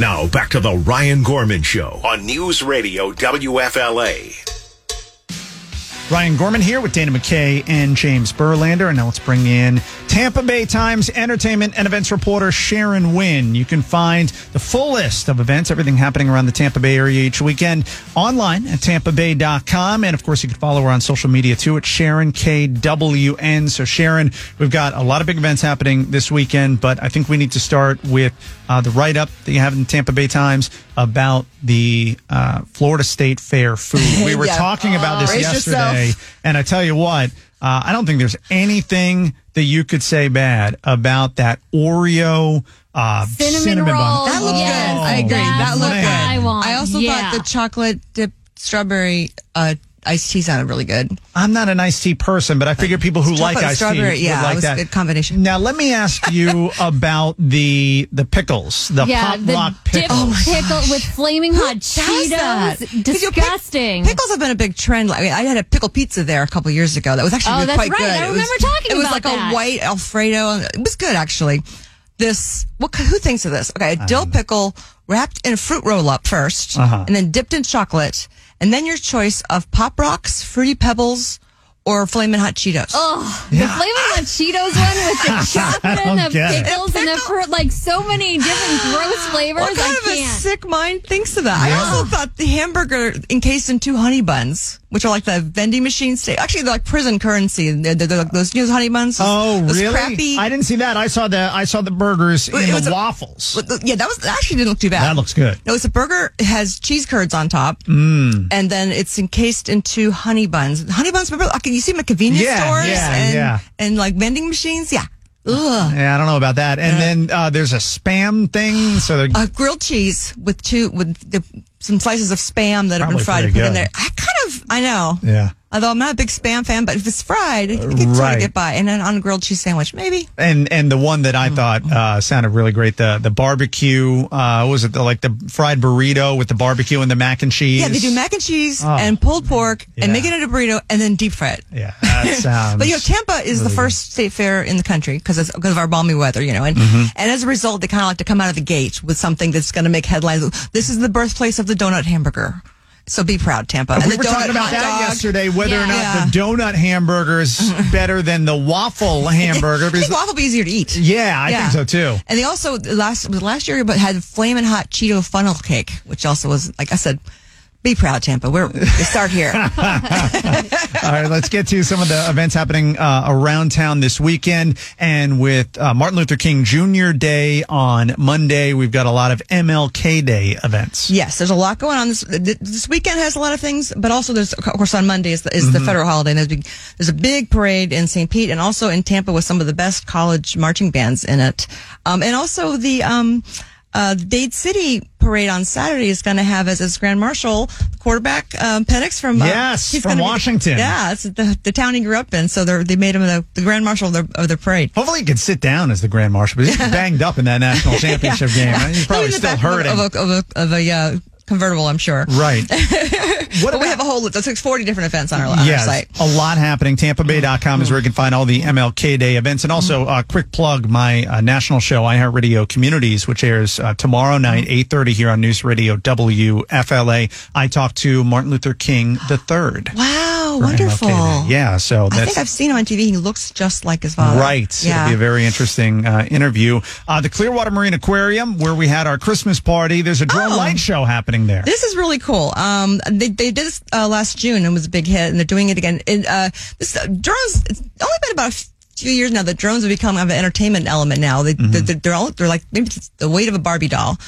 Now back to the Ryan Gorman Show on News Radio WFLA. Ryan Gorman here with Dana McKay and James Burlander. And now let's bring in Tampa Bay Times entertainment and events reporter Sharon Wynne. You can find the full list of events, everything happening around the Tampa Bay area each weekend online at tampabay.com. And of course, you can follow her on social media too at Sharon KWN. So, Sharon, we've got a lot of big events happening this weekend, but I think we need to start with uh, the write up that you have in the Tampa Bay Times about the uh, Florida State Fair food. We were Yeah. talking about this yesterday, yourself. and I tell you what, uh, I don't think there's anything that you could say bad about that Oreo uh, Cinnamon roll. bun. That looks Yes, good. I agree. that's That looked good. I want. I also Yeah. thought the chocolate dip strawberry uh, iced tea sounded really good. I'm not an iced tea person, but I figure people who like Chocolate iced tea strawberry, would yeah, like it was that. a good combination. Now, let me ask you about the the pickles, the yeah, pop the rock dip pickles. pickle with flaming hot does that? Cheetos. 'Cause pick- Disgusting. Pickles have been a big trend. I mean, I had a pickle pizza there a couple years ago. That was actually Oh, really that's quite right. good. I It remember was, talking It was about like that. a white Alfredo. It was good actually. This what? Who thinks of this? Okay, a dill pickle wrapped in a fruit roll up 1st Uh-huh. and then dipped in chocolate, and then your choice of pop rocks, fruity pebbles, or flaming hot Cheetos. Oh, the flaming hot Cheetos one with the chocolate and the don't get it. pickles and the fruit, like so many different gross flavors. What kind I of a can't. sick mind thinks of that? I also thought the hamburger encased in two honey buns, which are like the vending machine state. Actually, they're like prison currency. They're, they're, they're like those, you know, those honey buns. Those, Oh, those really? Crappy. I didn't see that. I saw the I saw the burgers Well, in it the was a- waffles. But yeah, that was that actually didn't look too bad. That looks good. No, it's a burger. It has cheese curds on top, mm. and then it's encased in two honey buns. Honey buns, remember? Like, you see them at convenience Yeah, stores yeah, and yeah. and like vending machines. Yeah. Ugh. yeah, I don't know about that. And then uh, there's a spam thing. So they're a grilled cheese with two with the, some slices of spam that have been fried and put in there. I kind of I know. Yeah. Although I'm not a big spam fan, but if it's fried, you can sort Right. of get by. And then on a grilled cheese sandwich, maybe. and and the one that I Mm. thought uh, sounded really great the the barbecue uh, what was it the, like the fried burrito with the barbecue and the mac and cheese Yeah, they do mac and cheese Oh. and pulled pork Yeah. and make it into a burrito and then deep fry it. yeah that sounds But you know, Tampa is the really first state fair in the country because because of our balmy weather, you know, and Mm-hmm. and as a result, they kind of like to come out of the gate with something that's going to make headlines. This is the birthplace of the donut hamburger. So be proud, Tampa. we and were talking about that dog. yesterday, whether or not Yeah. the donut hamburger is better than the waffle hamburger. I think waffle be easier to eat. yeah, I think so too. And they also last last year, but had flaming hot Cheeto funnel cake, which also was like I said. Be proud, Tampa. We're we start here. All right, let's get to some of the events happening uh, around town this weekend. And with uh, Martin Luther King Jr. Day on Monday, we've got a lot of MLK Day events. yes, there's a lot going on. This this weekend has a lot of things, but also there's of course on Monday is the, is Mm-hmm. the federal holiday. And there's, big, there's a big parade in St. Pete and also in Tampa with some of the best college marching bands in it, um, and also the. Um, uh, Dade City parade on Saturday is going to have as its grand marshal quarterback um, Penix from uh, Yes, from gonna be- Washington. yeah, it's the, the town he grew up in. So they're, they made him the, the grand marshal of the, of the parade. Hopefully, he can sit down as the grand marshal, but he's banged up in that national championship game. He's probably the still back of a- hurting. of a, of a, of a, uh, convertible, I'm sure. right. What But we have a whole list. That's like 40 different events on our, on our site. a lot happening. TampaBay.com is where you can find all the MLK Day events. And also, uh, quick plug, my uh, national show, iHeartRadio Communities, which airs uh, tomorrow night, 8.30 here on News Radio WFLA. I talked to Martin Luther King III. Wow, wonderful. Yeah, so I think I've seen him on TV. He looks just like his father. Right. Yeah. It'll be a very interesting uh, interview. Uh, the Clearwater Marine Aquarium, where we had our Christmas party. There's a drone Oh. light show happening there. This is really cool. Um, they, they did this uh, last June and was a big hit, and they're doing it again. And, uh, this uh, drones. It's only been about a few years now that drones have become an entertainment element. Now they Mm-hmm. they're, they're all they're like maybe it's the weight of a Barbie doll,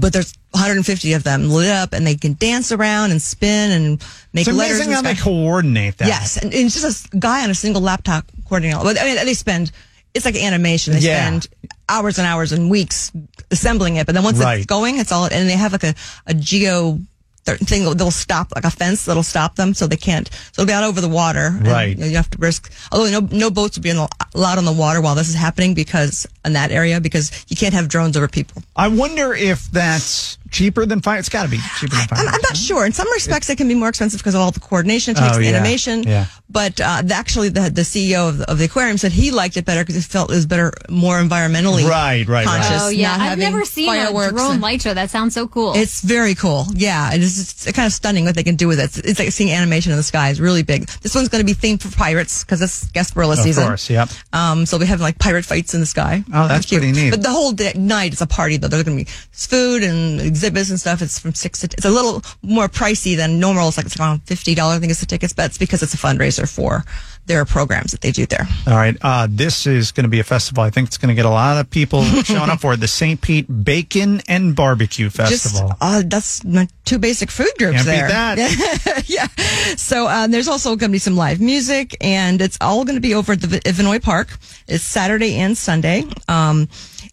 but there's 150 of them lit up, and they can dance around and spin and make it's letters. amazing in how the they coordinate that. Yes, and, and it's just a guy on a single laptop coordinating. all- But I mean, they spend it's like animation. They Yeah. spend hours and hours and weeks assembling it, but then once Right. it's going, it's all, and they have like a, a geo thing they'll stop like a fence that'll stop them so they can't so it'll be out over the water Right. you, have to risk although no no boats will be in the, allowed on the water while this is happening because in that area because you can't have drones over people I wonder if that's cheaper than fire. It's got to be cheaper than fire. I'm, I'm not sure. In some respects, it can be more expensive because of all the coordination it takes, Oh, the yeah. animation. Yeah. But uh, the, actually, the, the CEO of the, of the aquarium said he liked it better because he felt it was better, more environmentally Right, right, right. conscious. Oh yeah, not I've never seen a fireworks drone and- light show. That sounds so cool. It's very cool. Yeah, it is. It's kind of stunning what they can do with it. It's, it's like seeing animation in the sky. It's really big. This one's going to be themed for pirates because it's Gasparilla Of season. Of course, yep. Um, so we have like pirate fights in the sky. Oh, that's Cute. pretty neat. But the whole day, night is a party though. There's going to be food and and stuff. It's from six to. It's a little more pricey than normal. It's like it's around fifty dollars. I think it's the tickets, but it's because it's a fundraiser for their programs that they do there. All right. Uh, this is going to be a festival. I think it's going to get a lot of people showing up for it. The St. Pete Bacon and Barbecue Festival. Just uh, that's my two basic food groups Can't there. yeah. So um, there's also going to be some live music, and it's all going to be over at the Vinoy Park. It's Saturday and Sunday. Um,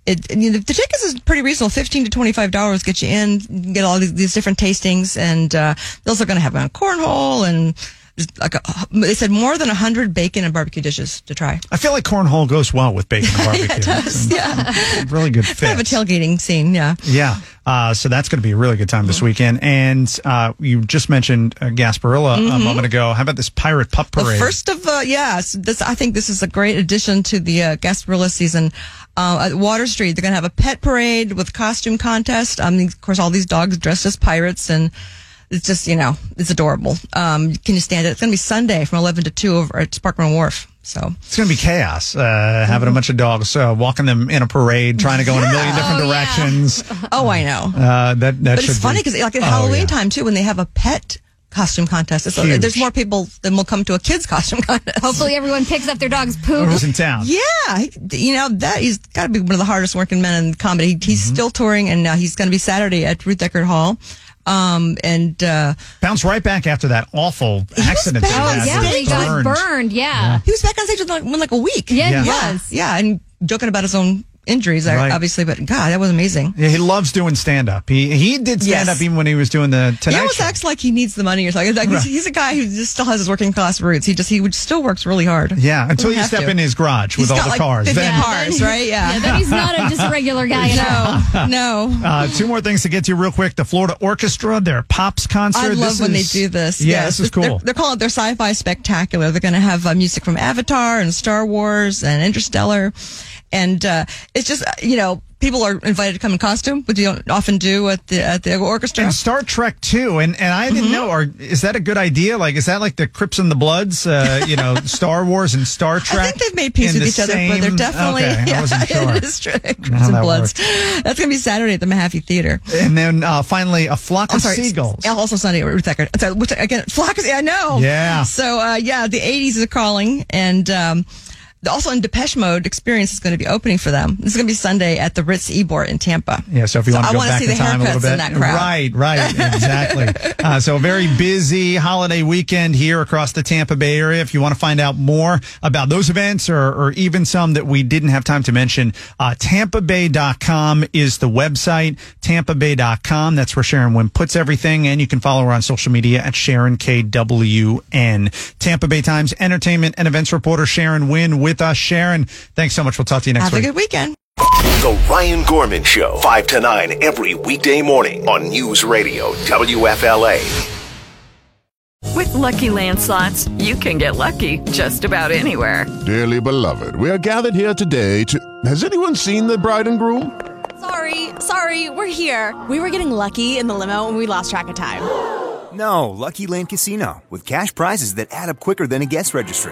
it, you know, the tickets is pretty reasonable, fifteen to twenty five dollars. Get you in, get all these, different tastings, and uh, they're also going to have a cornhole and. Like a, they said, more than hundred bacon and barbecue dishes to try. I feel like cornhole goes well with bacon and barbecue. it does, It's a yeah. Really good fit. kind of a tailgating scene, yeah. Yeah. Uh, so that's going to be a really good time this weekend. And uh, you just mentioned uh, Gasparilla a moment ago. How about this Pirate Pup Parade? Mm-hmm. The first of uh, yeah, so this I think this is a great addition to the uh, Gasparilla season. Uh, at Water Street, they're going to have a pet parade with costume contest. Um, of course, all these dogs dressed as pirates, and it's just you know it's adorable. Um, can you stand it? It's going to be Sunday from eleven to two over at Sparkman Wharf. So It's going to be chaos. Uh, having a bunch of dogs, uh, walking them in a parade, trying to go in a million different Oh, yeah. directions. oh, I know. Uh, that that but should it's funny because like at Oh, Halloween yeah. time too, when they have a pet costume contest, it's, Huge. there's more people than will come to a kids costume contest. Hopefully, everyone picks up their dog's poop. Who's in town? Yeah, you know that he's got to be one of the hardest working men in comedy. He's Mm-hmm. still touring, and uh, he's going to be Saturday at Ruth Eckerd Hall. Um, and uh, Bounced right back after that awful accident. back that Oh yeah, when he he got burned. burned. Yeah. he was back on stage with like, within like a week. Yeah, Yeah. he was. yeah, and joking about his own injuries, Right. obviously. But God, that was amazing. Yeah, he loves doing stand up. He he did stand Yes. up even when he was doing the He almost Show. acts like he needs the money or something. Like, he's, he's a guy who just still has his working class roots. He just he would still works really hard. Yeah, until Doesn't you step to. in his garage with He's all the like cars. 50 Then, cars, right? Yeah. Yeah, then he's not a, just a regular guy no, no. uh, two more things to get to real quick. The Florida Orchestra, their Pops concert. I love This when is- they do this. Yeah, Yes. this is They're- cool. They're, calling it their sci-fi spectacular. They're going to have uh, music from Avatar and Star Wars and Interstellar, and uh, it's just uh, you know people are invited to come in costume, which you don't often do at the at the orchestra. And Star Trek too, and and I Mm-hmm. didn't know. Or is that a good idea? Like, is that like the Crips and the Bloods? Uh, you know, Star Wars and Star Trek. I think they've made peace with each other, but they're definitely Okay, I yeah, wasn't sure. it is true. Crips and Bloods. That's going to be Saturday at the Mahaffey Theater. And then uh, finally, a flock I'm of sorry, seagulls. Also Sunday at Ruth Eckerd. Sorry, which, again, flock of, I know. Yeah. So, uh, yeah, the 80s are calling and, um, also in Depeche Mode, Experience is going to be opening for them. This is going to be Sunday at the Ritz Ybor in Tampa. Yeah, so if you want to go back in time a little bit, in that crowd. right, right, exactly. uh, so a very busy holiday weekend here across the Tampa Bay area. If you want to find out more about those events or, or even some that we didn't have time to mention, uh, TampaBay.com is the website. TampaBay.com. That's where Sharon Wynne puts everything, and you can follow her on social media at Sharon KWN. Tampa Bay Times entertainment and events reporter Sharon Wynne with us. Uh, Sharon, thanks so much. We'll talk to you next Have week. Have a good weekend. The Ryan Gorman Show, 5 to 9 every weekday morning on News Radio WFLA. With Lucky Land slots, you can get lucky just about anywhere. Dearly beloved, we are gathered here today to. Has anyone seen the bride and groom? Sorry, sorry, we're here. We were getting lucky in the limo and we lost track of time. No, Lucky Land Casino, with cash prizes that add up quicker than a guest registry.